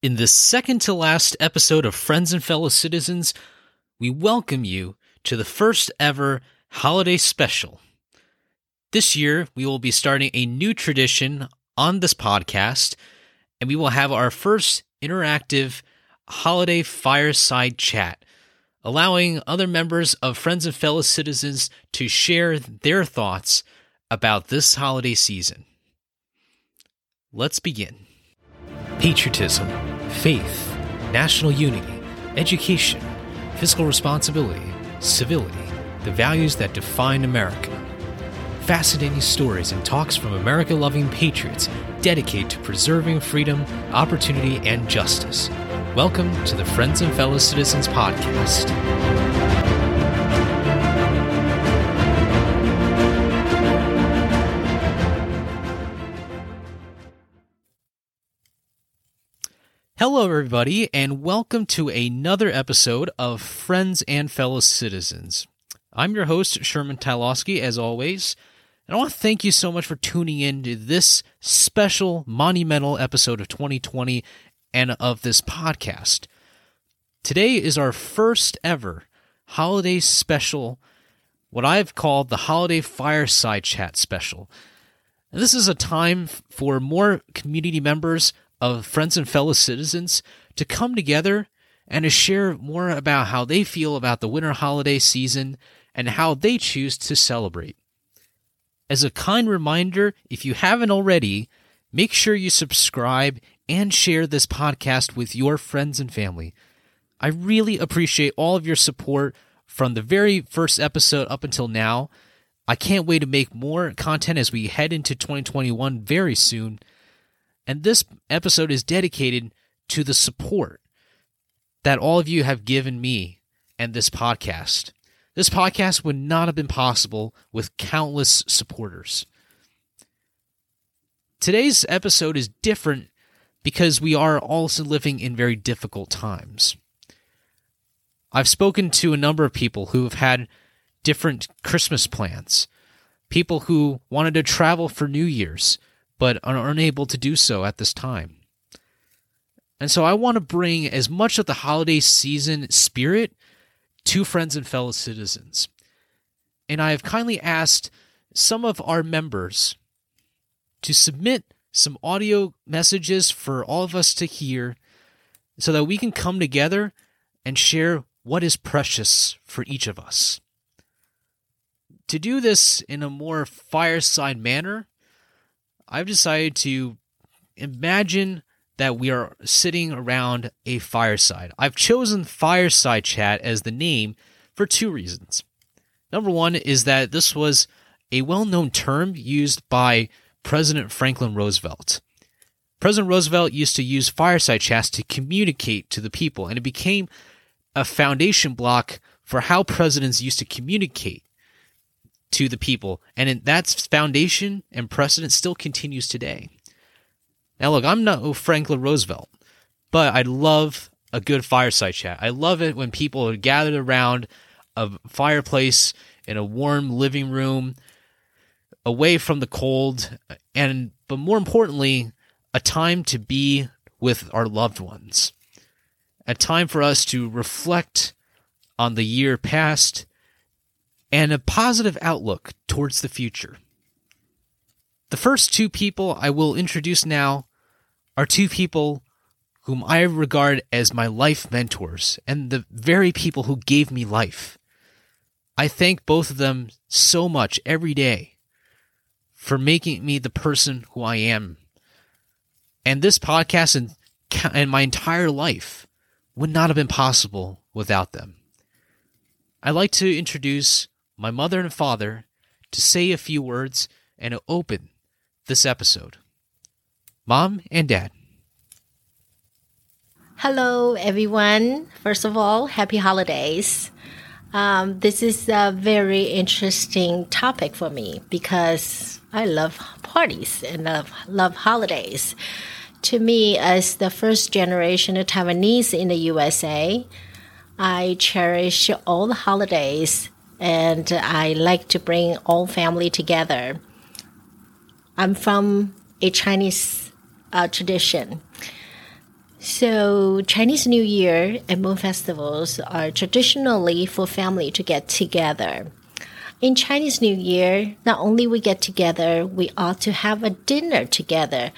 In the second to last episode of Friends and Fellow Citizens, we welcome you to the first ever holiday special. This year, we will be starting a new tradition on this podcast, and we will have our first interactive holiday fireside chat, allowing other members of Friends and Fellow Citizens to share their thoughts about this holiday season. Let's begin. Patriotism, faith, national unity, education, fiscal responsibility, civility, the values that define America. Fascinating stories and talks from America loving patriots dedicated to preserving freedom, opportunity, and justice. Welcome to the Friends and Fellow Citizens podcast. Hello, everybody, and welcome to another episode of Friends and Fellow Citizens. I'm your host, Sherman Tylowski, as always, and I want to thank you so much for tuning in to this special, monumental episode of 2020 and of this podcast. Today is our first ever holiday special, what I've called the Holiday Fireside Chat Special. And this is a time for more community members of friends and fellow citizens to come together and to share more about how they feel about the winter holiday season and how they choose to celebrate. As a kind reminder, if you haven't already, make sure you subscribe and share this podcast with your friends and family. I really appreciate all of your support from the very first episode up until now. I can't wait to make more content as we head into 2021 very soon. And this episode is dedicated to the support that all of you have given me and this podcast. This podcast would not have been possible with countless supporters. Today's episode is different because we are also living in very difficult times. I've spoken to a number of people who have had different Christmas plans, people who wanted to travel for New Year's, but are unable to do so at this time. And so I want to bring as much of the holiday season spirit to friends and fellow citizens. And I have kindly asked some of our members to submit some audio messages for all of us to hear so that we can come together and share what is precious for each of us. To do this in a more fireside manner, I've decided to imagine that we are sitting around a fireside. I've chosen fireside chat as the name for two reasons. Number one is that this was a well known term used by President Franklin Roosevelt. President Roosevelt used to use fireside chats to communicate to the people, and it became a foundation block for how presidents used to communicate to the people. And that's foundation and precedent still continues today. Now, look, I'm not Franklin Roosevelt, but I love a good fireside chat. I love it when people are gathered around a fireplace in a warm living room, away from the cold, and, but more importantly, a time to be with our loved ones. A time for us to reflect on the year past and a positive outlook towards the future. The first two people I will introduce now are two people whom I regard as my life mentors and the very people who gave me life. I thank both of them so much every day for making me the person who I am. And this podcast and, and my entire life would not have been possible without them. I'd like to introduce my mother and father to say a few words and open this episode. Mom and Dad. Hello, everyone. First of all, happy holidays. Um, this is a very interesting topic for me because I love parties and love, love holidays. To me, as the first generation of Taiwanese in the USA, I cherish all the holidays and I like to bring all family together. I'm from a Chinese uh, tradition. So, Chinese New Year and Moon festivals are traditionally for family to get together. In Chinese New Year, not only we get together, we ought to have a dinner together.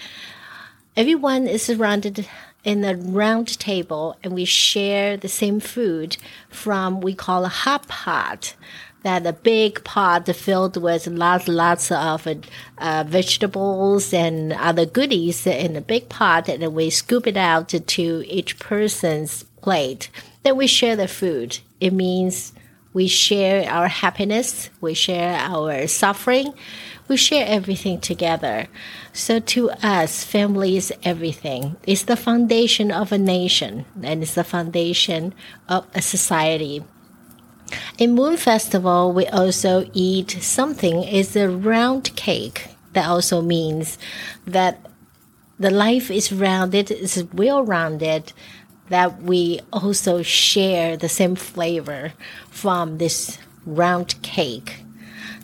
Everyone is surrounded in a round table and we share the same food from we call a hot pot that a big pot filled with lots lots of uh, vegetables and other goodies in a big pot and we scoop it out to each person's plate. Then we share the food. It means we share our happiness we share our suffering we share everything together. So to us, family is everything. It's the foundation of a nation and it's the foundation of a society. In Moon Festival, we also eat something. It's a round cake. That also means that the life is rounded, it's well rounded, that we also share the same flavor from this round cake.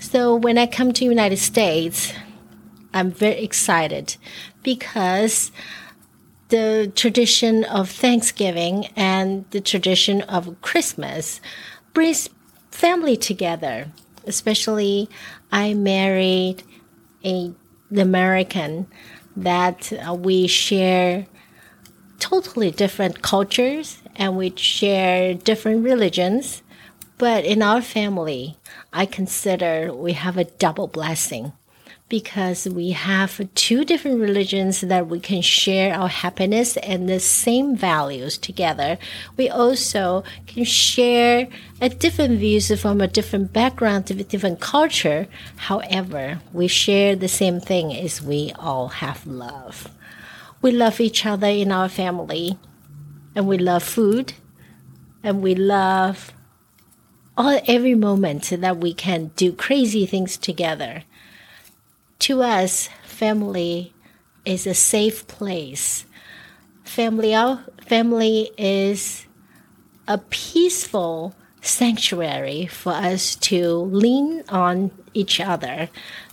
So when I come to United States, I'm very excited because the tradition of Thanksgiving and the tradition of Christmas brings family together. Especially, I married a American that uh, we share totally different cultures and we share different religions but in our family, I consider we have a double blessing because we have two different religions that we can share our happiness and the same values together. We also can share a different views from a different background, different culture. However, we share the same thing is we all have love. We love each other in our family and we love food and we love all every moment that we can do crazy things together. To us, family is a safe place. Family, our family is a peaceful sanctuary for us to lean on each other.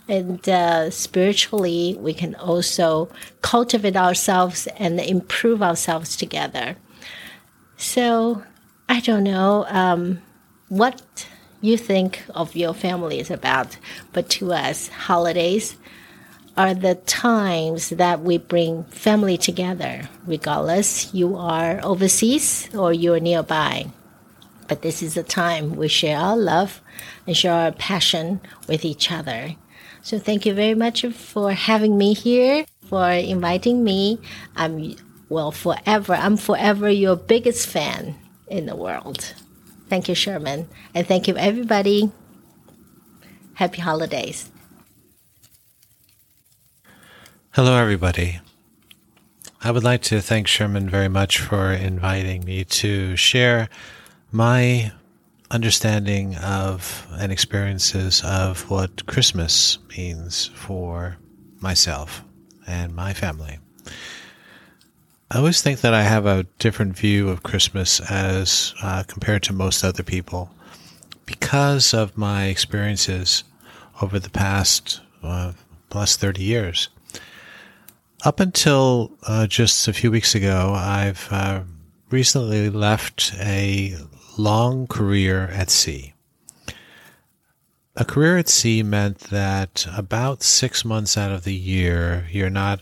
And uh, spiritually, we can also cultivate ourselves and improve ourselves together. So, I don't know. Um, what you think of your family is about, but to us, holidays are the times that we bring family together, regardless you are overseas or you're nearby. But this is a time we share our love and share our passion with each other. So thank you very much for having me here, for inviting me. I'm well forever. I'm forever your biggest fan in the world. Thank you, Sherman. And thank you, everybody. Happy holidays. Hello, everybody. I would like to thank Sherman very much for inviting me to share my understanding of and experiences of what Christmas means for myself and my family. I always think that I have a different view of Christmas as uh, compared to most other people because of my experiences over the past uh, plus 30 years. Up until uh, just a few weeks ago, I've uh, recently left a long career at sea. A career at sea meant that about six months out of the year, you're not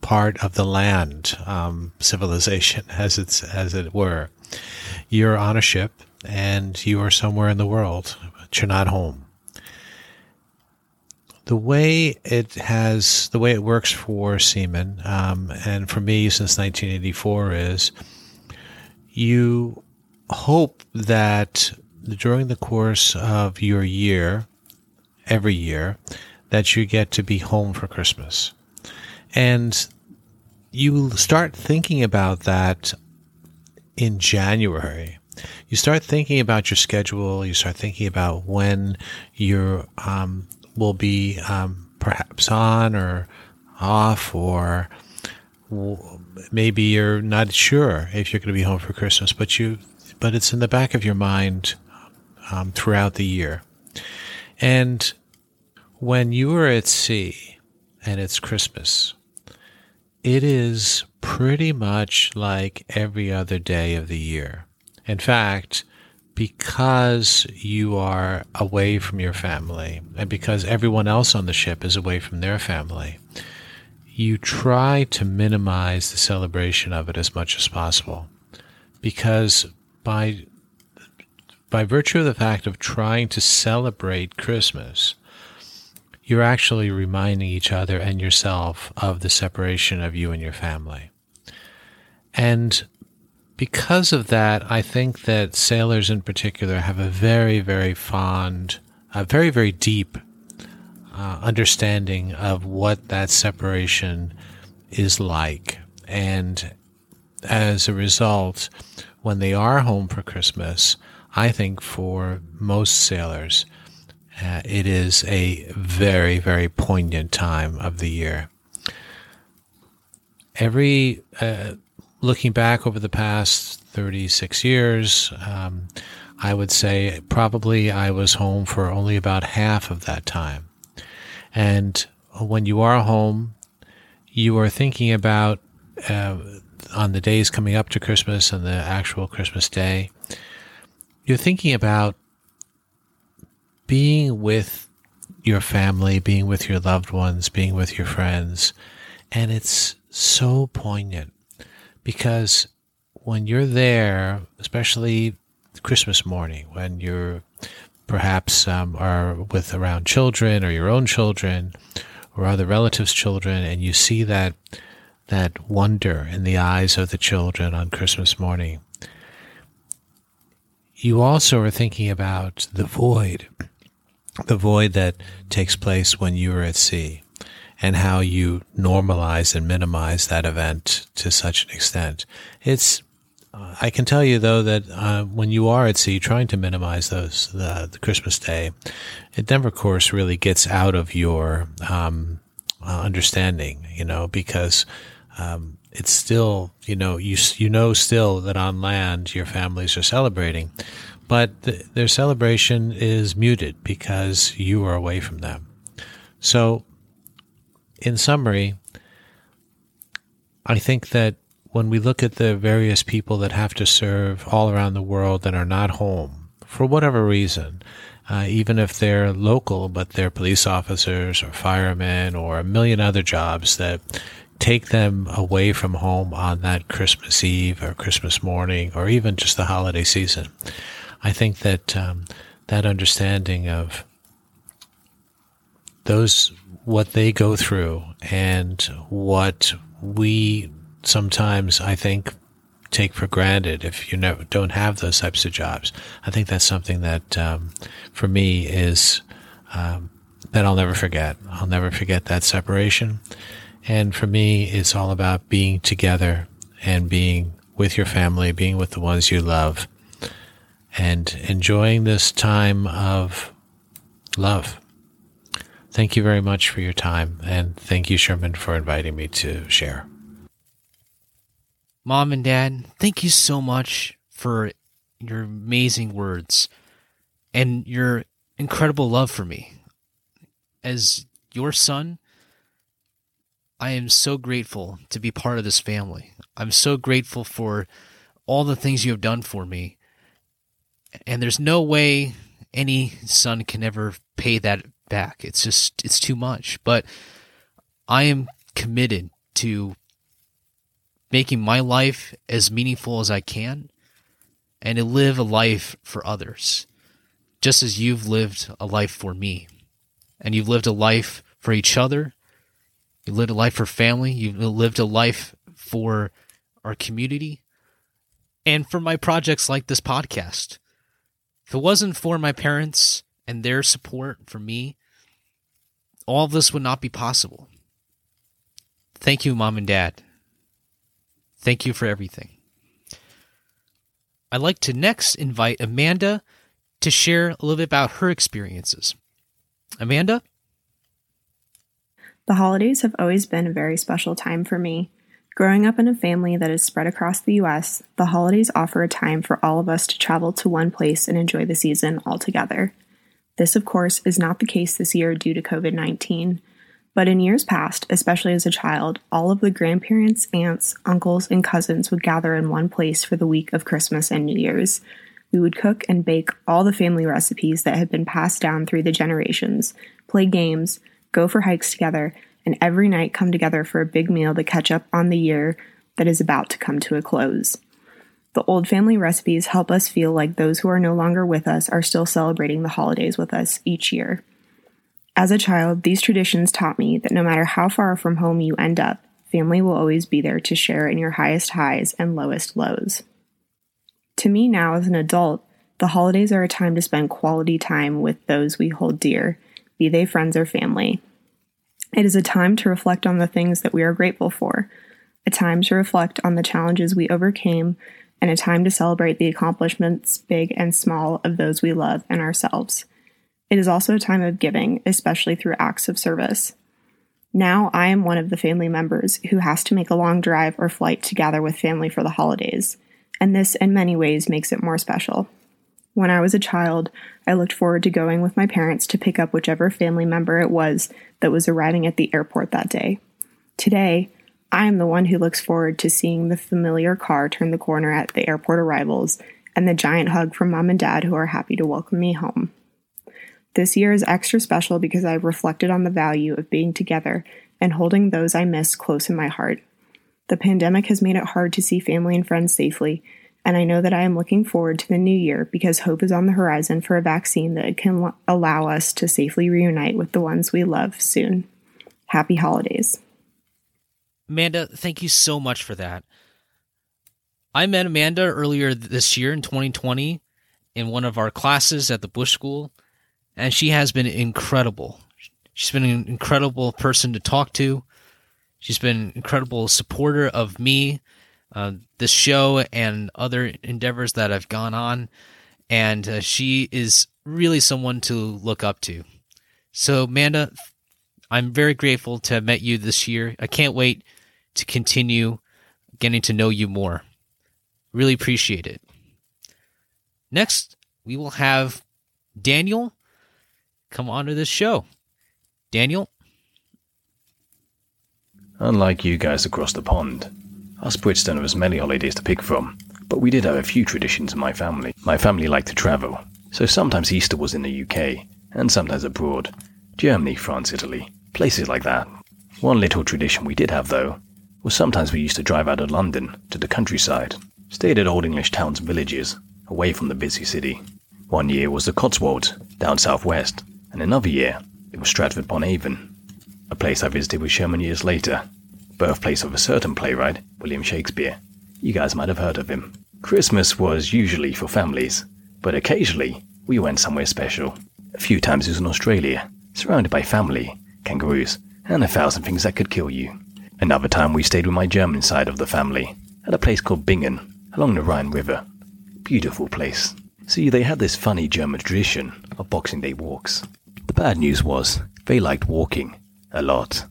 part of the land um, civilization, as it's as it were. You're on a ship and you are somewhere in the world, but you're not home. The way it has, the way it works for seamen, um, and for me since 1984, is you hope that during the course of your year, every year, that you get to be home for Christmas. And you start thinking about that in January. You start thinking about your schedule. You start thinking about when you um, will be um, perhaps on or off, or maybe you're not sure if you're going to be home for Christmas, but you, but it's in the back of your mind um, throughout the year. And when you are at sea and it's Christmas, it is pretty much like every other day of the year. In fact, because you are away from your family and because everyone else on the ship is away from their family, you try to minimize the celebration of it as much as possible. Because by by virtue of the fact of trying to celebrate Christmas, you're actually reminding each other and yourself of the separation of you and your family. And because of that, I think that sailors in particular have a very, very fond, a very, very deep uh, understanding of what that separation is like. And as a result, when they are home for Christmas, I think for most sailors, uh, it is a very, very poignant time of the year. Every uh, looking back over the past 36 years, um, I would say probably I was home for only about half of that time. And when you are home, you are thinking about uh, on the days coming up to Christmas and the actual Christmas day, you're thinking about being with your family, being with your loved ones, being with your friends. And it's so poignant because when you're there, especially Christmas morning, when you're perhaps um, are with around children or your own children or other relatives' children, and you see that that wonder in the eyes of the children on Christmas morning, you also are thinking about the void, the void that takes place when you are at sea and how you normalize and minimize that event to such an extent. It's uh, I can tell you though that uh, when you are at sea trying to minimize those the, Christmas day, it never, of course, really gets out of your um, uh, understanding. You know, because um, it's still you know you you know still that on land your families are celebrating, but the, their celebration is muted because you are away from them. So in summary, I think that when we look at the various people that have to serve all around the world that are not home for whatever reason, uh, even if they're local, but they're police officers or firemen or a million other jobs that take them away from home on that Christmas Eve or Christmas morning or even just the holiday season. I think that um, that understanding of those what they go through and what we sometimes, I think, take for granted if you never, don't have those types of jobs. I think that's something that, um, for me, is um, that I'll never forget. I'll never forget that separation. And for me, it's all about being together and being with your family, being with the ones you love, and enjoying this time of love. Thank you very much for your time, and thank you, Sherman, for inviting me to share. Mom and Dad, thank you so much for your amazing words and your incredible love for me. As your son, I am so grateful to be part of this family. I'm so grateful for all the things you have done for me. And there's no way any son can ever pay that back. It's just it's too much. But I am committed to making my life as meaningful as I can and to live a life for others. Just as you've lived a life for me. And you've lived a life for each other. You lived a life for family. You've lived a life for our community and for my projects like this podcast. If it wasn't for my parents and their support for me, all of this would not be possible. Thank you, Mom and Dad. Thank you for everything. I'd like to next invite Amanda to share a little bit about her experiences. Amanda? The holidays have always been a very special time for me. Growing up in a family that is spread across the U.S., the holidays offer a time for all of us to travel to one place and enjoy the season all together. This, of course, is not the case this year due to COVID 19, But in years past, especially as a child, all of the grandparents, aunts, uncles, and cousins would gather in one place for the week of Christmas and New Year's. We would cook and bake all the family recipes that had been passed down through the generations, play games, go for hikes together, and every night come together for a big meal to catch up on the year that is about to come to a close. The old family recipes help us feel like those who are no longer with us are still celebrating the holidays with us each year. As a child, these traditions taught me that no matter how far from home you end up, family will always be there to share in your highest highs and lowest lows. To me now, as an adult, the holidays are a time to spend quality time with those we hold dear, be they friends or family. It is a time to reflect on the things that we are grateful for, a time to reflect on the challenges we overcame, and a time to celebrate the accomplishments, big and small, of those we love and ourselves. It is also a time of giving, especially through acts of service. Now I am one of the family members who has to make a long drive or flight to gather with family for the holidays, and this in many ways makes it more special. When I was a child, I looked forward to going with my parents to pick up whichever family member it was that was arriving at the airport that day. Today, I am the one who looks forward to seeing the familiar car turn the corner at the airport arrivals and the giant hug from mom and dad who are happy to welcome me home. This year is extra special because I've reflected on the value of being together and holding those I miss close in my heart. The pandemic has made it hard to see family and friends safely, and I know that I am looking forward to the new year because hope is on the horizon for a vaccine that can allow us to safely reunite with the ones we love soon. Happy holidays. Amanda, thank you so much for that. I met Amanda earlier this year in 2020 in one of our classes at the Bush School and she has been incredible. She's been an incredible person to talk to. She's been an incredible supporter of me, uh, this show, and other endeavors that I've gone on. And uh, she is really someone to look up to. So, Amanda, I'm very grateful to have met you this year. I can't wait to continue getting to know you more. Really appreciate it. Next, we will have Daniel come onto this show. Daniel? Unlike you guys across the pond, us Brits don't have as many holidays to pick from, but we did have a few traditions in my family. My family liked to travel, so sometimes Easter was in the UK, and sometimes abroad. Germany, France, Italy, places like that. One little tradition we did have, though, was sometimes we used to drive out of London to the countryside, stayed at old English towns and villages, away from the busy city. One year was the Cotswolds, down southwest, and another year it was Stratford upon Avon, a place I visited with Sherman years later, birthplace of a certain playwright, William Shakespeare. You guys might have heard of him. Christmas was usually for families, but occasionally we went somewhere special. A few times it was in Australia, surrounded by family, kangaroos, and a thousand things that could kill you. Another time we stayed with my German side of the family, at a place called Bingen, along the Rhine River. Beautiful place. See, they had this funny German tradition of Boxing Day walks. The bad news was, they liked walking. A lot.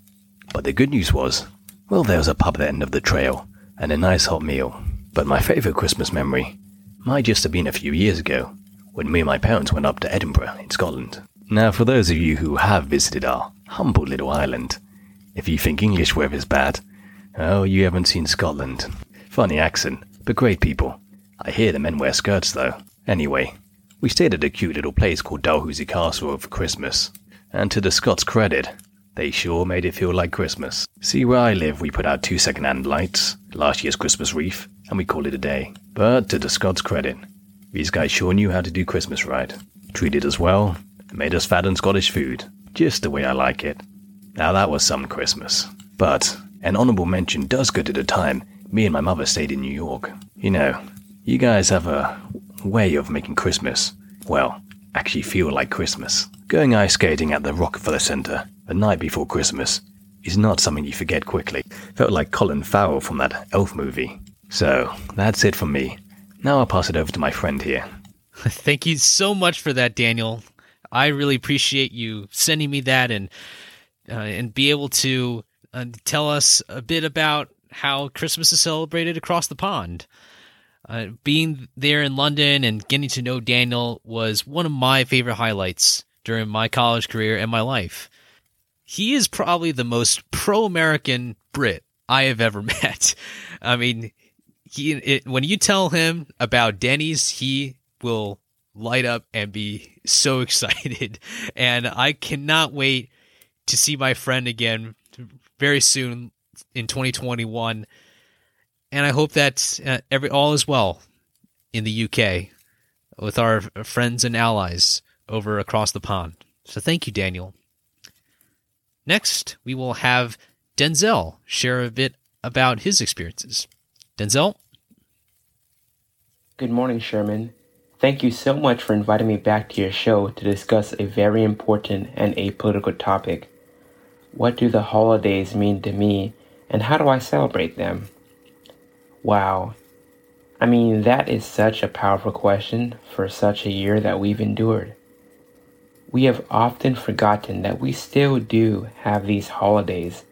But the good news was, well, there was a pub at the end of the trail, and a nice hot meal. But my favourite Christmas memory might just have been a few years ago, when me and my parents went up to Edinburgh in Scotland. Now, for those of you who have visited our humble little island, if you think English weather is bad, oh, you haven't seen Scotland. Funny accent, but great people. I hear the men wear skirts though. Anyway, we stayed at a cute little place called Dalhousie Castle over Christmas, and to the Scots' credit, they sure made it feel like Christmas. See, where I live, we put out two second-hand lights, last year's Christmas wreath, and we call it a day. But to the Scots' credit, these guys sure knew how to do Christmas right. Treated us well, made us fat on Scottish food, just the way I like it. Now that was some Christmas. But an honourable mention does go to the time me and my mother stayed in New York. You know, you guys have a way of making Christmas, well, actually feel like Christmas. Going ice skating at the Rockefeller Center the night before Christmas is not something you forget quickly. Felt like Colin Farrell from that Elf movie. So, that's it from me. Now I'll pass it over to my friend here. Thank you so much for that, Daniel. I really appreciate you sending me that and uh, and be able to uh, tell us a bit about how Christmas is celebrated across the pond. Uh, being there in London and getting to know Daniel was one of my favorite highlights during my college career and my life. he is probably the most pro-American Brit I have ever met. I mean, he it, when you tell him about Denny's, he will light up and be so excited. And I cannot wait to see my friend again very soon in 2021. And I hope that uh, every all is well in the UK with our friends and allies over across the pond. So thank you, Daniel. Next, we will have Denzel share a bit about his experiences. Denzel? Good morning, Sherman. Thank you so much for inviting me back to your show to discuss a very important and apolitical topic. What do the holidays mean to me, and how do I celebrate them? Wow. I mean, that is such a powerful question for such a year that we've endured we have often forgotten that we still do have these holidays.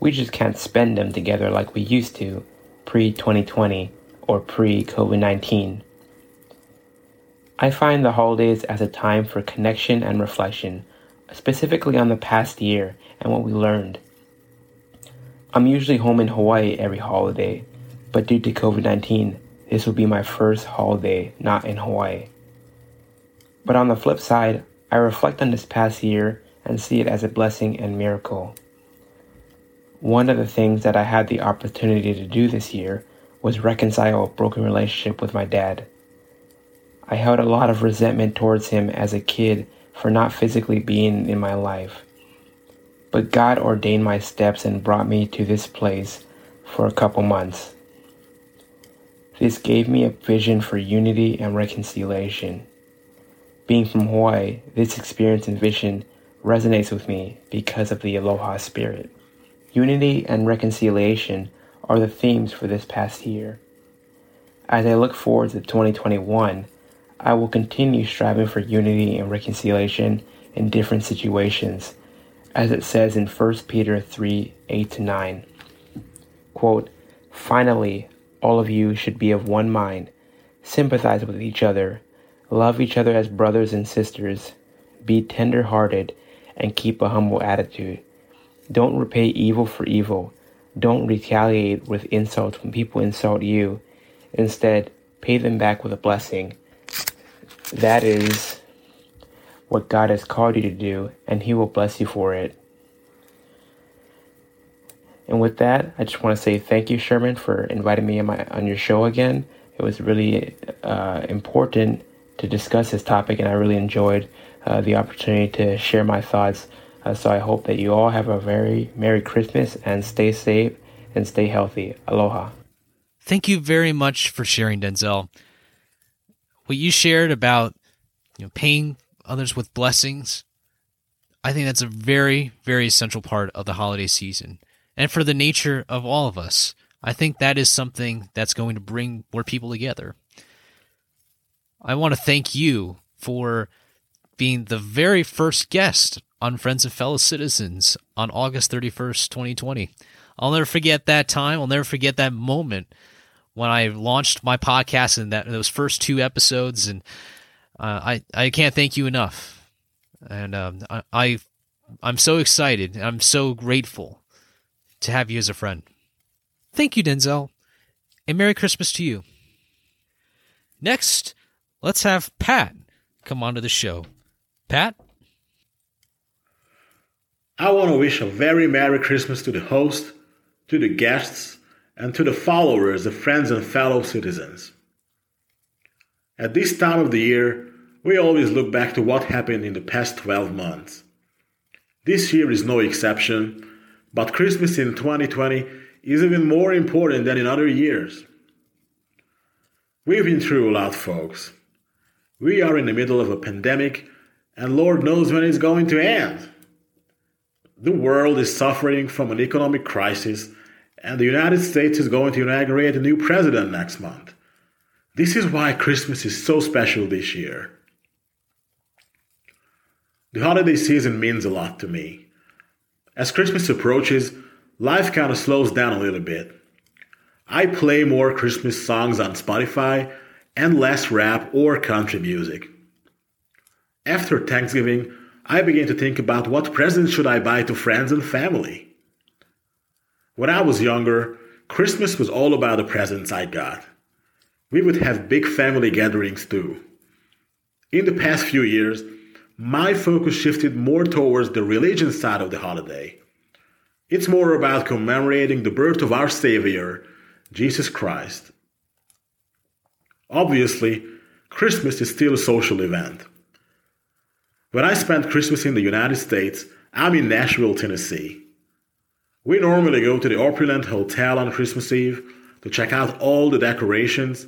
We just can't spend them together like we used to pre 2020 or pre COVID 19. I find the holidays as a time for connection and reflection, specifically on the past year and what we learned. I'm usually home in Hawaii every holiday, but due to COVID 19, this will be my first holiday not in Hawaii. But on the flip side, I reflect on this past year and see it as a blessing and miracle. One of the things that I had the opportunity to do this year was reconcile a broken relationship with my dad. I held a lot of resentment towards him as a kid for not physically being in my life. But God ordained my steps and brought me to this place for a couple months. This gave me a vision for unity and reconciliation. Being from Hawaii, this experience and vision resonates with me because of the aloha spirit. Unity and reconciliation are the themes for this past year. As I look forward to 2021, I will continue striving for unity and reconciliation in different situations, as it says in 1 Peter 3 8 9. Quote, Finally, all of you should be of one mind, sympathize with each other Love each other as brothers and sisters. Be tender hearted and keep a humble attitude. Don't repay evil for evil. Don't retaliate with insults when people insult you. Instead, pay them back with a blessing. That is what God has called you to do, and He will bless you for it. And with that, I just want to say thank you, Sherman, for inviting me on, my, on your show again. It was really uh, important to discuss this topic, and I really enjoyed uh, the opportunity to share my thoughts. Uh, so I hope that you all have a very Merry Christmas and stay safe and stay healthy. Aloha. Thank you very much for sharing, Denzel. What you shared about you know, paying others with blessings, I think that's a very, very essential part of the holiday season. And for the nature of all of us, I think that is something that's going to bring more people together. I want to thank you for being the very first guest on Friends of Fellow Citizens on August 31st, 2020. I'll never forget that time. I'll never forget that moment when I launched my podcast and that those first two episodes. And uh, I I can't thank you enough. And um, I, I I'm so excited. I'm so grateful to have you as a friend. Thank you, Denzel, and Merry Christmas to you. Next, let's have Pat come onto the show. Pat? I want to wish a very Merry Christmas to the host, to the guests, and to the followers, the friends and fellow citizens. At this time of the year, we always look back to what happened in the past 12 months. This year is no exception, but Christmas in 2020 is even more important than in other years. We've been through a lot, folks. We are in the middle of a pandemic, and Lord knows when it's going to end. The world is suffering from an economic crisis, and the United States is going to inaugurate a new president next month. This is why Christmas is so special this year. The holiday season means a lot to me. As Christmas approaches, life kind of slows down a little bit. I play more Christmas songs on Spotify and less rap or country music. After Thanksgiving, I began to think about what presents should I buy to friends and family. When I was younger, Christmas was all about the presents I got. We would have big family gatherings too. In the past few years, my focus shifted more towards the religion side of the holiday. It's more about commemorating the birth of our Savior, Jesus Christ. Obviously, Christmas is still a social event. When I spend Christmas in the United States, I'm in Nashville, Tennessee. We normally go to the Opryland Hotel on Christmas Eve to check out all the decorations,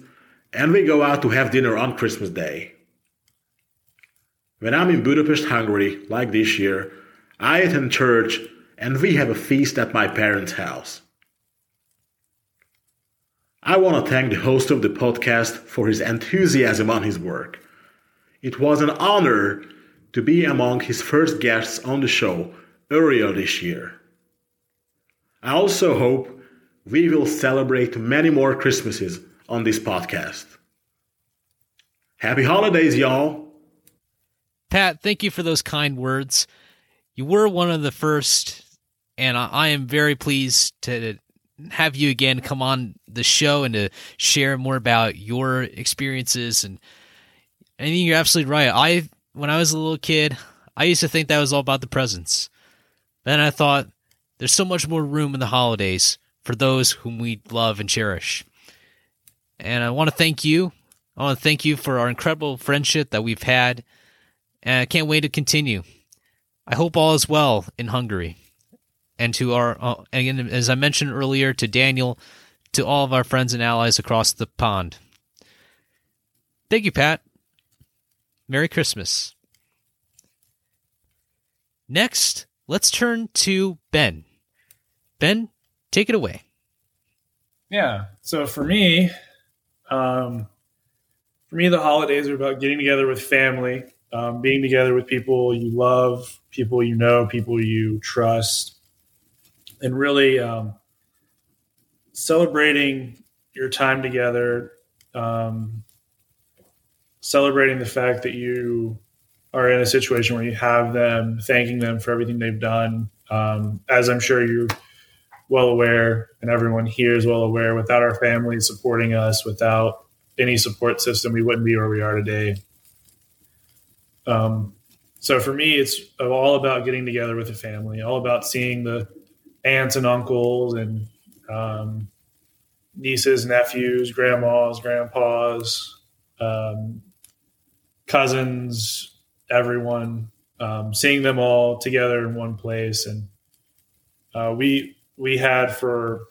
and we go out to have dinner on Christmas Day. When I'm in Budapest, Hungary, like this year, I attend church and we have a feast at my parents' house. I want to thank the host of the podcast for his enthusiasm on his work. It was an honor to be among his first guests on the show earlier this year. I also hope we will celebrate many more Christmases on this podcast. Happy holidays, y'all! Pat, thank you for those kind words. You were one of the first, and I am very pleased to have you again come on the show and to share more about your experiences and I think you're absolutely right. I when I was a little kid, I used to think that was all about the presents. Then I thought there's so much more room in the holidays for those whom we love and cherish. And I want to thank you. I want to thank you for our incredible friendship that we've had. And I can't wait to continue. I hope all is well in Hungary and to our uh, again as I mentioned earlier to Daniel, to all of our friends and allies across the pond. Thank you, Pat. Merry Christmas. Next, let's turn to Ben. Ben, take it away. Yeah. So for me, um, for me, the holidays are about getting together with family, um, being together with people you love, people you know, people you trust, and really um, celebrating your time together, um, celebrating the fact that you are in a situation where you have them, thanking them for everything they've done. Um, as I'm sure you're well aware, and everyone here is well aware, without our family supporting us, without any support system, we wouldn't be where we are today. Um, so for me, it's all about getting together with the family, all about seeing the aunts and uncles and um, nieces, nephews, grandmas, grandpas, um, cousins, everyone, um, seeing them all together in one place. And uh, we we had for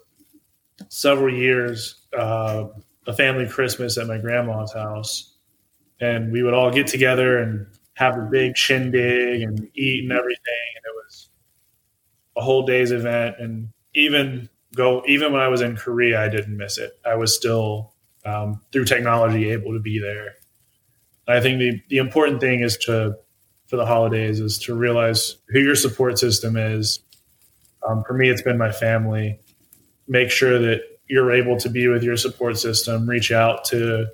several years uh, a family Christmas at my grandma's house, and we would all get together and have a big shindig and eat and everything. And it was a whole day's event. And even go, even when I was in Korea, I didn't miss it. I was still um, through technology able to be there. I think the, the important thing is to, for the holidays, is to realize who your support system is. Um, for me, it's been my family. Make sure that you're able to be with your support system, reach out to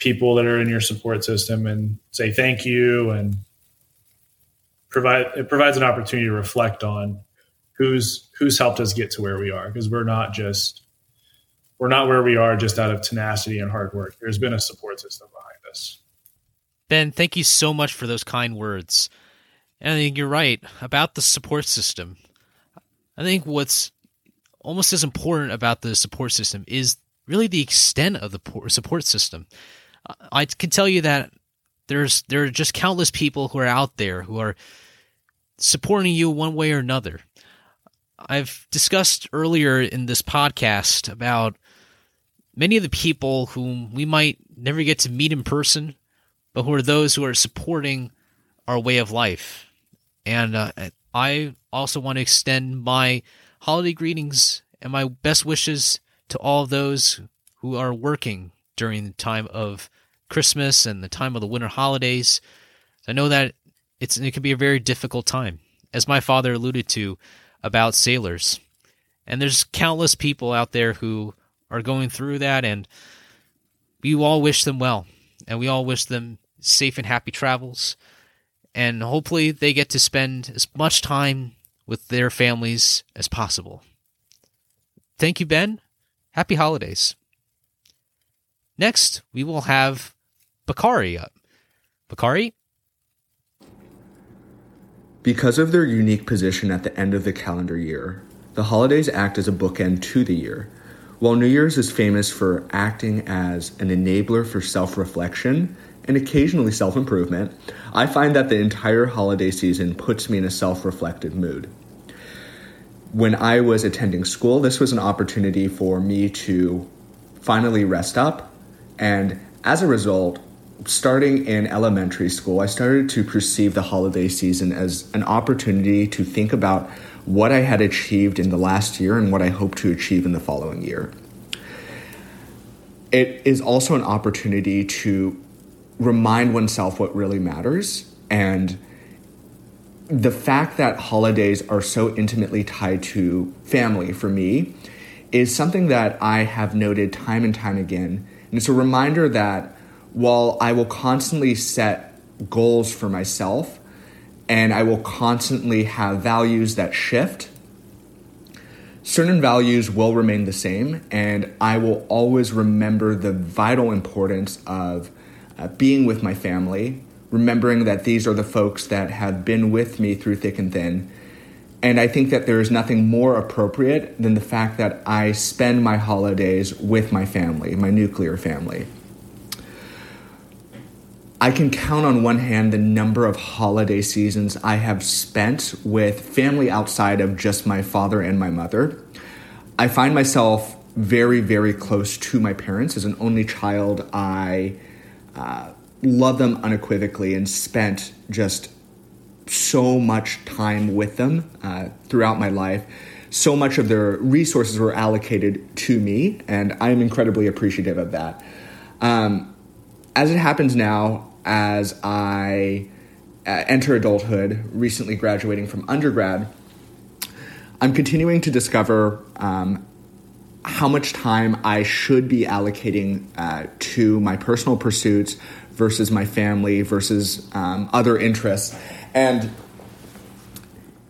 people that are in your support system and say thank you and provide it provides an opportunity to reflect on who's who's helped us get to where we are because we're not just we're not where we are just out of tenacity and hard work. There's been a support system behind us. Ben, thank you so much for those kind words. And I think you're right about the support system. I think what's almost as important about the support system is really the extent of the support system. I can tell you that there's there are just countless people who are out there who are supporting you one way or another. I've discussed earlier in this podcast about many of the people whom we might never get to meet in person, but who are those who are supporting our way of life. And uh, I also want to extend my holiday greetings and my best wishes to all those who are working during the time of Christmas and the time of the winter holidays. I know that it's it can be a very difficult time, as my father alluded to about sailors. And there's countless people out there who are going through that, and we all wish them well, and we all wish them safe and happy travels. and hopefully they get to spend as much time with their families as possible. Thank you, Ben. Happy holidays. Next, we will have Bakari up. Bakari? Because of their unique position at the end of the calendar year, the holidays act as a bookend to the year. While New Year's is famous for acting as an enabler for self reflection and occasionally self improvement, I find that the entire holiday season puts me in a self reflective mood. When I was attending school, this was an opportunity for me to finally rest up, and as a result, starting in elementary school, I started to perceive the holiday season as an opportunity to think about what I had achieved in the last year and what I hope to achieve in the following year. It is also an opportunity to remind oneself what really matters and the fact that holidays are so intimately tied to family for me is something that I have noted time and time again. And it's a reminder that while I will constantly set goals for myself and I will constantly have values that shift, certain values will remain the same, and I will always remember the vital importance of uh, being with my family, remembering that these are the folks that have been with me through thick and thin. And I think that there is nothing more appropriate than the fact that I spend my holidays with my family, my nuclear family. I can count on one hand the number of holiday seasons I have spent with family outside of just my father and my mother. I find myself very, very close to my parents. As an only child, I uh, love them unequivocally and spent just so much time with them uh, throughout my life. So much of their resources were allocated to me, and I'm incredibly appreciative of that. Um, as it happens now, as I uh, enter adulthood, recently graduating from undergrad, I'm continuing to discover um, how much time I should be allocating uh, to my personal pursuits versus my family versus um, other interests. And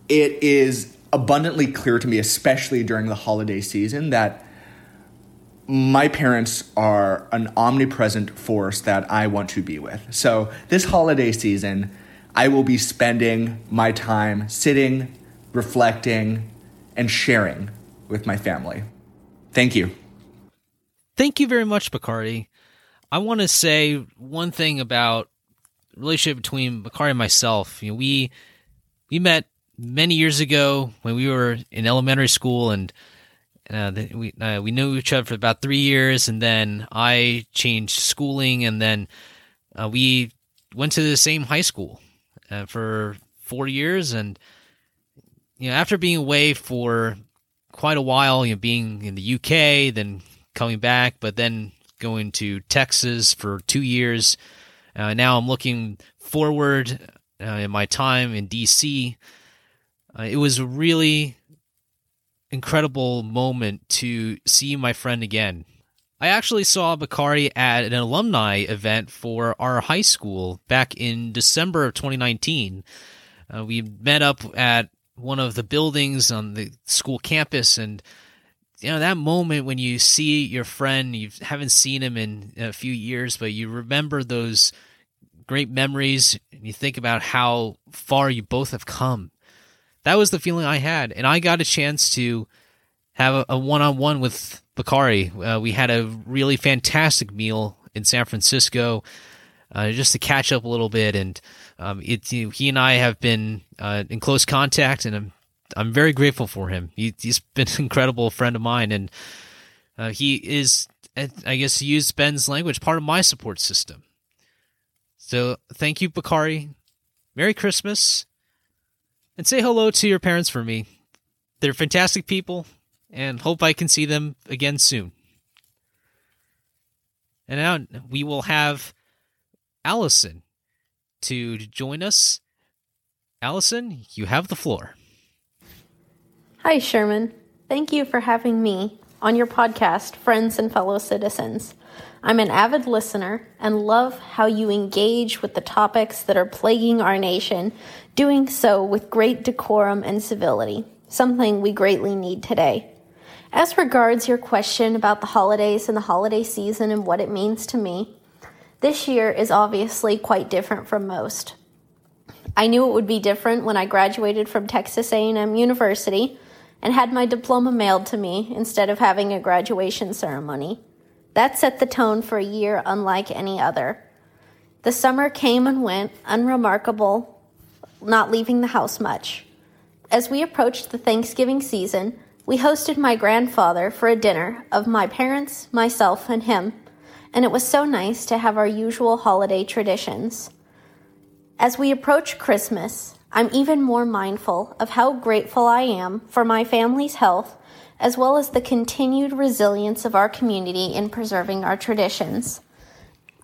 it is abundantly clear to me, especially during the holiday season, that my parents are an omnipresent force that I want to be with. So this holiday season, I will be spending my time sitting, reflecting, and sharing with my family. Thank you. Thank you very much, Bakari. I want to say one thing about relationship between Bakari and myself. You know, we we met many years ago when we were in elementary school, and uh, we uh, we knew each other for about three years, and then I changed schooling, and then uh, we went to the same high school uh, for four years, and you know after being away for quite a while, you know being in the UK, then coming back, but then going to Texas for two years. Uh, now I'm looking forward uh, in my time in DC. it was a really incredible moment to see my friend again. I actually saw Bakari at an alumni event for our high school back in December of 2019. Uh, we met up at one of the buildings on the school campus, and you know that moment when you see your friend, you haven't seen him in a few years, but you remember those great memories, and you think about how far you both have come that was the feeling I had, and I got a chance to have a one on one with Bakari. Uh, we had a really fantastic meal in San Francisco, uh, just to catch up a little bit, and um, it, you know, he and I have been uh, in close contact, and I'm I'm very grateful for him. He, has been an incredible friend of mine, and uh, he is, I guess, to use Ben's language, part of my support system. So thank you, Bakari. Merry Christmas and say hello to your parents for me. They're fantastic people, and hope I can see them again soon. And now we will have Allison to join us. Allison, you have the floor. Hi, Sherman. Thank you for having me. on your podcast, Friends and Fellow Citizens. I'm an avid listener and love how you engage with the topics that are plaguing our nation, doing so with great decorum and civility, something we greatly need today. As regards your question about the holidays and the holiday season and what it means to me, this year is obviously quite different from most. I knew it would be different when I graduated from Texas A&M University and had my diploma mailed to me instead of having a graduation ceremony. That set the tone for a year unlike any other. The summer came and went, unremarkable, not leaving the house much. As we approached the Thanksgiving season, we hosted my grandfather for a dinner of my parents, myself, and him, and it was so nice to have our usual holiday traditions. As we approached Christmas, I'm even more mindful of how grateful I am for my family's health as well as the continued resilience of our community in preserving our traditions.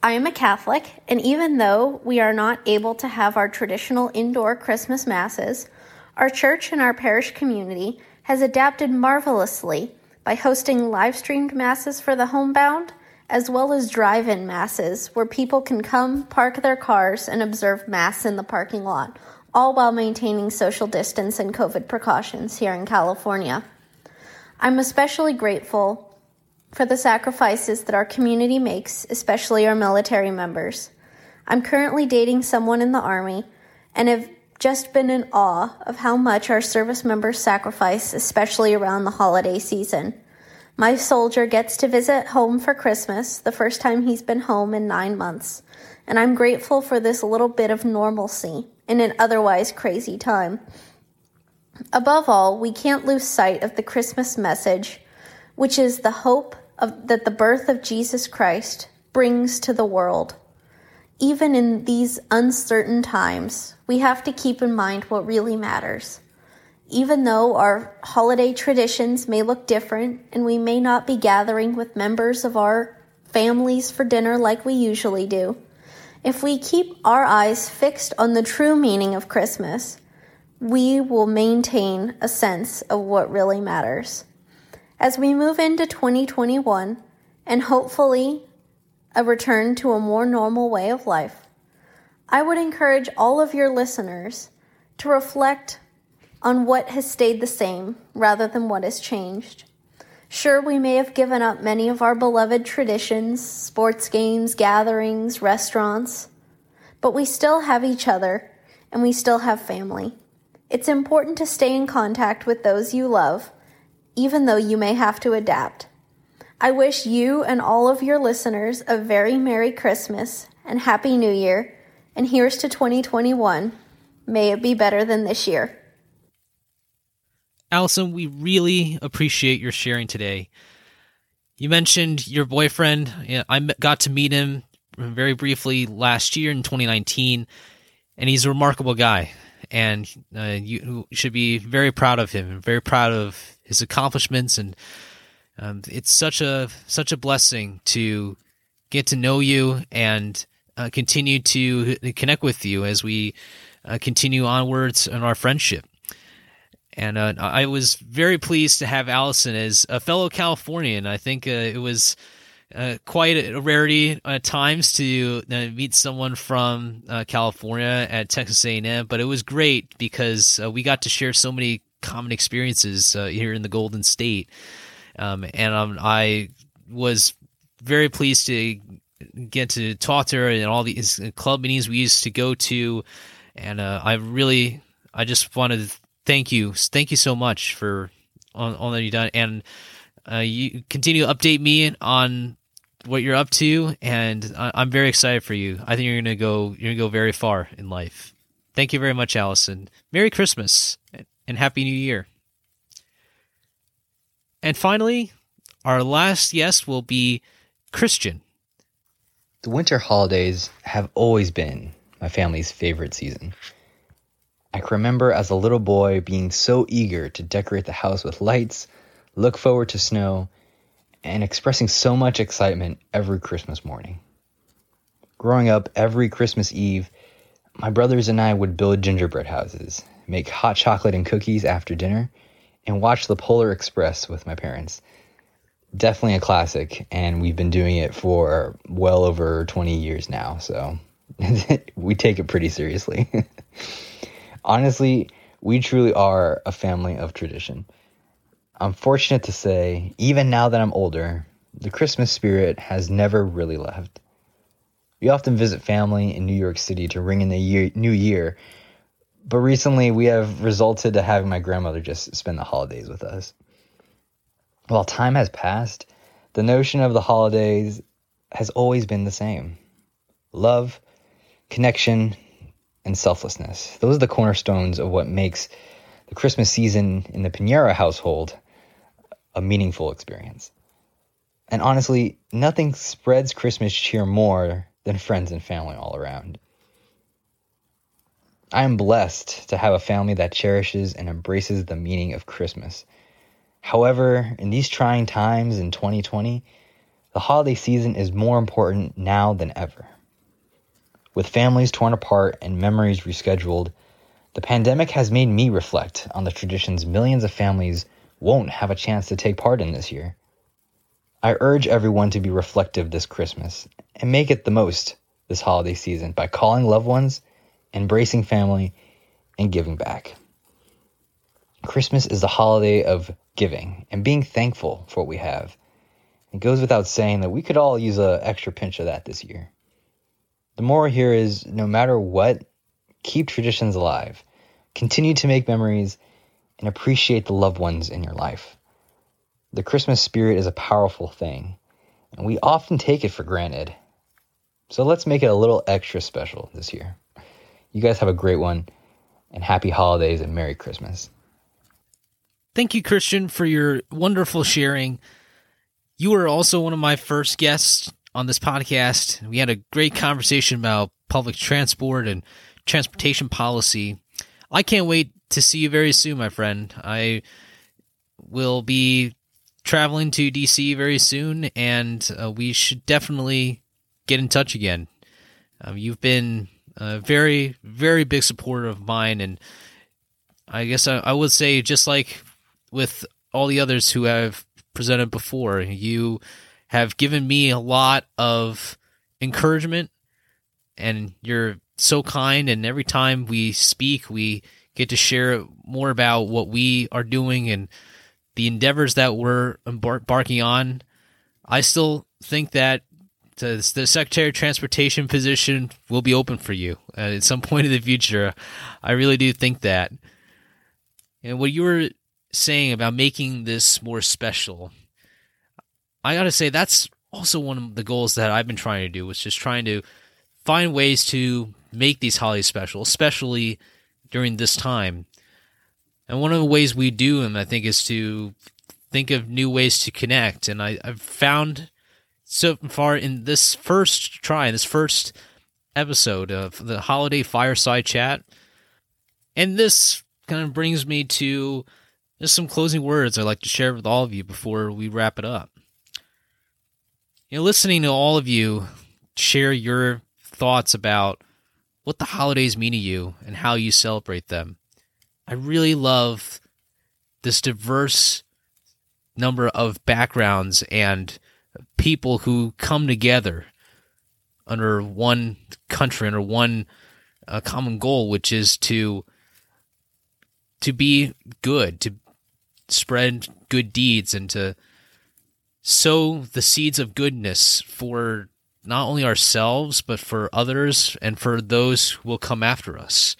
I am a Catholic, and even though we are not able to have our traditional indoor Christmas masses, our church and our parish community has adapted marvelously by hosting live streamed masses for the homebound as well as drive in masses where people can come, park their cars, and observe Mass in the parking lot, all while maintaining social distance and COVID precautions here in California. I'm especially grateful for the sacrifices that our community makes, especially our military members. I'm currently dating someone in the Army and have just been in awe of how much our service members sacrifice, especially around the holiday season. My soldier gets to visit home for Christmas, the first time he's been home in nine months, and I'm grateful for this little bit of normalcy in an otherwise crazy time. Above all, we can't lose sight of the Christmas message, which is the hope of, that the birth of Jesus Christ brings to the world. Even in these uncertain times, we have to keep in mind what really matters. Even though our holiday traditions may look different and we may not be gathering with members of our families for dinner like we usually do, if we keep our eyes fixed on the true meaning of Christmas, we will maintain a sense of what really matters. As we move into 2021 and hopefully a return to a more normal way of life, I would encourage all of your listeners to reflect on what has stayed the same rather than what has changed. Sure, we may have given up many of our beloved traditions, sports games, gatherings, restaurants, but we still have each other and we still have family. It's important to stay in contact with those you love, even though you may have to adapt. I wish you and all of your listeners a very Merry Christmas and Happy New Year, and here's to 2021. May it be better than this year. Allison, we really appreciate your sharing today. You mentioned your boyfriend. I got to meet him very briefly last year in 2019, and he's a remarkable guy. And uh, you should be very proud of him, and very proud of his accomplishments. And um, it's such a such a blessing to get to know you and uh, continue to connect with you as we uh, continue onwards in our friendship. And uh, I was very pleased to have Allison as a fellow Californian. I think uh, it was uh, quite a rarity at times to uh, meet someone from uh, California at Texas A&M, but it was great because uh, we got to share so many common experiences here in the Golden State. Um, and um, I was very pleased to get to talk to her and all these club meetings we used to go to. And I really, I just wanted to thank you, thank you so much for all, all that you've done, and uh, you continue to update me on what you're up to, and I, am very excited for you. I think you're gonna go, you're gonna go very far in life. Thank you very much, Allison. Merry Christmas and Happy New Year. And finally, our last guest will be Christian. The winter holidays have always been my family's favorite season. I can remember as a little boy being so eager to decorate the house with lights, look forward to snow, and expressing so much excitement every Christmas morning. Growing up, every Christmas Eve, my brothers and I would build gingerbread houses, make hot chocolate and cookies after dinner, and watch the Polar Express with my parents. definitely a classic, and we've been doing it for well over 20 years now, so we take it pretty seriously. Honestly, we truly are a family of tradition. I'm fortunate to say, even now that I'm older, the Christmas spirit has never really left. We often visit family in New York City to ring in the year, new year, but recently we have resulted to having my grandmother just spend the holidays with us. While time has passed, the notion of the holidays has always been the same love, connection, and selflessness. Those are the cornerstones of what makes the Christmas season in the Pinera household a meaningful experience. And honestly, nothing spreads Christmas cheer more than friends and family all around. I am blessed to have a family that cherishes and embraces the meaning of Christmas However, in these trying times in 2020, the holiday season is more important now than ever. With families torn apart and memories rescheduled, the pandemic has made me reflect on the traditions millions of families won't have a chance to take part in this year. I urge everyone to be reflective this Christmas and make it the most this holiday season by calling loved ones, embracing family, and giving back. Christmas is the holiday of giving and being thankful for what we have. It goes without saying that we could all use an extra pinch of that this year. The moral here is no matter what, keep traditions alive, continue to make memories, and appreciate the loved ones in your life. The Christmas spirit is a powerful thing, and we often take it for granted. So let's make it a little extra special this year. You guys have a great one, and happy holidays and Merry Christmas. Thank you, Christian, for your wonderful sharing. You were also one of my first guests on this podcast. We had a great conversation about public transport and transportation policy. I can't wait to see you very soon, my friend. I will be traveling to DC very soon, and uh, we should definitely get in touch again. Um, you've been a very, very big supporter of mine, and I guess I, I would say, just like with all the others who have presented before. You have given me a lot of encouragement, and you're so kind. And every time we speak, we get to share more about what we are doing and the endeavors that we're embarking on. I still think that the Secretary of Transportation position will be open for you uh, at some point in the future. I really do think that. And what you were saying about making this more special, I got to say that's also one of the goals that I've been trying to do was just trying to find ways to make these holidays special, especially during this time. And one of the ways we do them, I think, is to think of new ways to connect. And I, I've found so far in this first try, this first episode of the holiday fireside chat, and this kind of brings me to just some closing words I'd like to share with all of you before we wrap it up. You know, listening to all of you share your thoughts about what the holidays mean to you and how you celebrate them. I really love this diverse number of backgrounds and people who come together under one country, under one uh, common goal, which is to to be good, to spread good deeds and to sow the seeds of goodness for not only ourselves, but for others and for those who will come after us.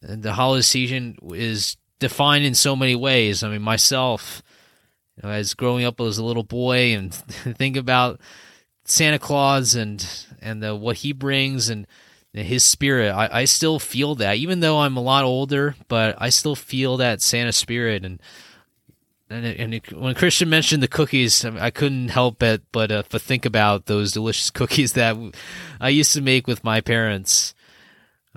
And the holiday season is defined in so many ways. I mean, myself, you know, as growing up as a little boy and think about Santa Claus and and the, what he brings and his spirit. I, I still feel that, even though I'm a lot older, but I still feel that Santa spirit. And and, and it, when Christian mentioned the cookies, I couldn't help it but, uh, but think about those delicious cookies that I used to make with my parents.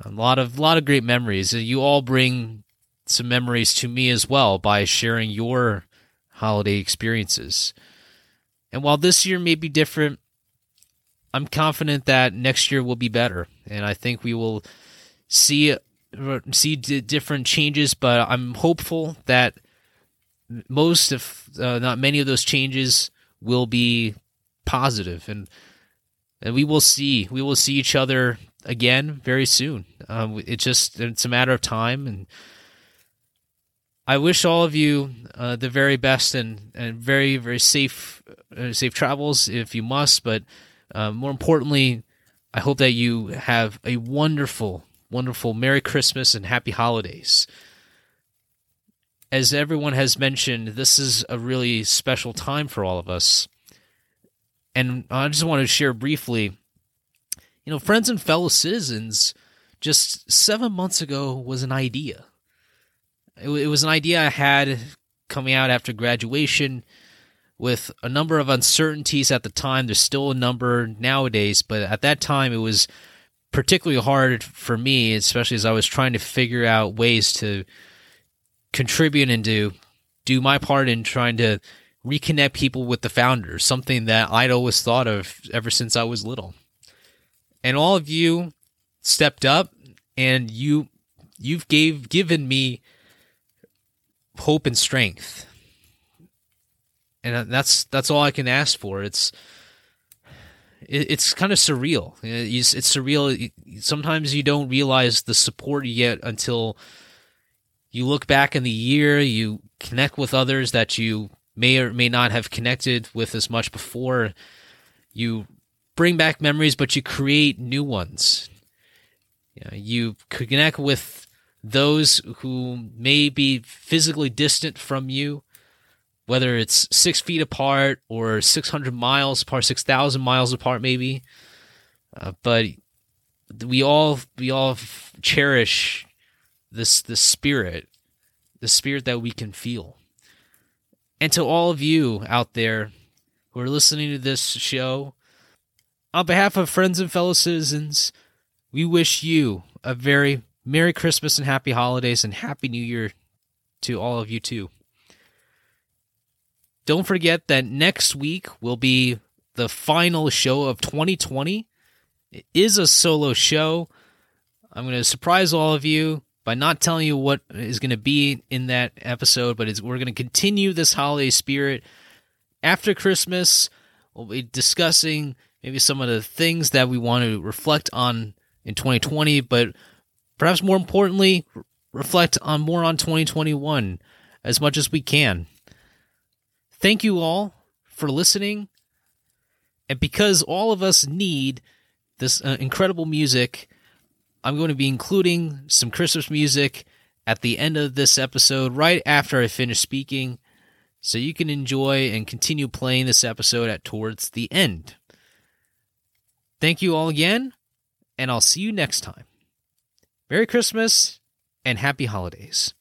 A lot of lot of great memories. You all bring some memories to me as well by sharing your holiday experiences. And while this year may be different, I'm confident that next year will be better, and I think we will see see different changes. But I'm hopeful that most, if uh, not many, of those changes will be positive, and and we will see we will see each other again very soon. Um, it just it's a matter of time, and I wish all of you uh, the very best and and very very safe uh, safe travels if you must. But uh, more importantly, I hope that you have a wonderful wonderful Merry Christmas and Happy Holidays. As everyone has mentioned, this is a really special time for all of us. And I just want to share briefly you know, friends and fellow citizens just seven months ago was an idea. It, it was an idea I had coming out after graduation with a number of uncertainties at the time. There's still a number nowadays, but at that time it was particularly hard for me, especially as I was trying to figure out ways to contribute and to do my part in trying to reconnect people with the founders, something that I'd always thought of ever since I was little. And all of you stepped up and you you've gave given me hope and strength. And uh, that's that's all i can ask for. It's it, it's kind of surreal uh, it's, it's surreal. Sometimes you don't realize the support you get until you look back in the year you connect with others that you may or may not have connected with as much before you bring back memories, but you create new ones. You, know, you connect with those who may be physically distant from you, whether it's six feet apart or 600 miles apart, 6,000 miles apart, maybe. Uh, but we all we all cherish this the spirit, the spirit that we can feel. And to all of you out there who are listening to this show, on behalf of friends and fellow citizens, we wish you a very Merry Christmas and Happy Holidays and Happy New Year to all of you too. Don't forget that next week will be the final show of 2020. It is a solo show. I'm going to surprise all of you by not telling you what is going to be in that episode, but we're going to continue this holiday spirit. After Christmas, we'll be discussing maybe some of the things that we want to reflect on in 2020, but perhaps more importantly, reflect on more on 2021 as much as we can. Thank you all for listening. And because all of us need this uh, incredible music, I'm going to be including some Christmas music at the end of this episode, right after I finish speaking, so you can enjoy and continue playing this episode at towards the end. Thank you all again, and I'll see you next time. Merry Christmas and happy holidays.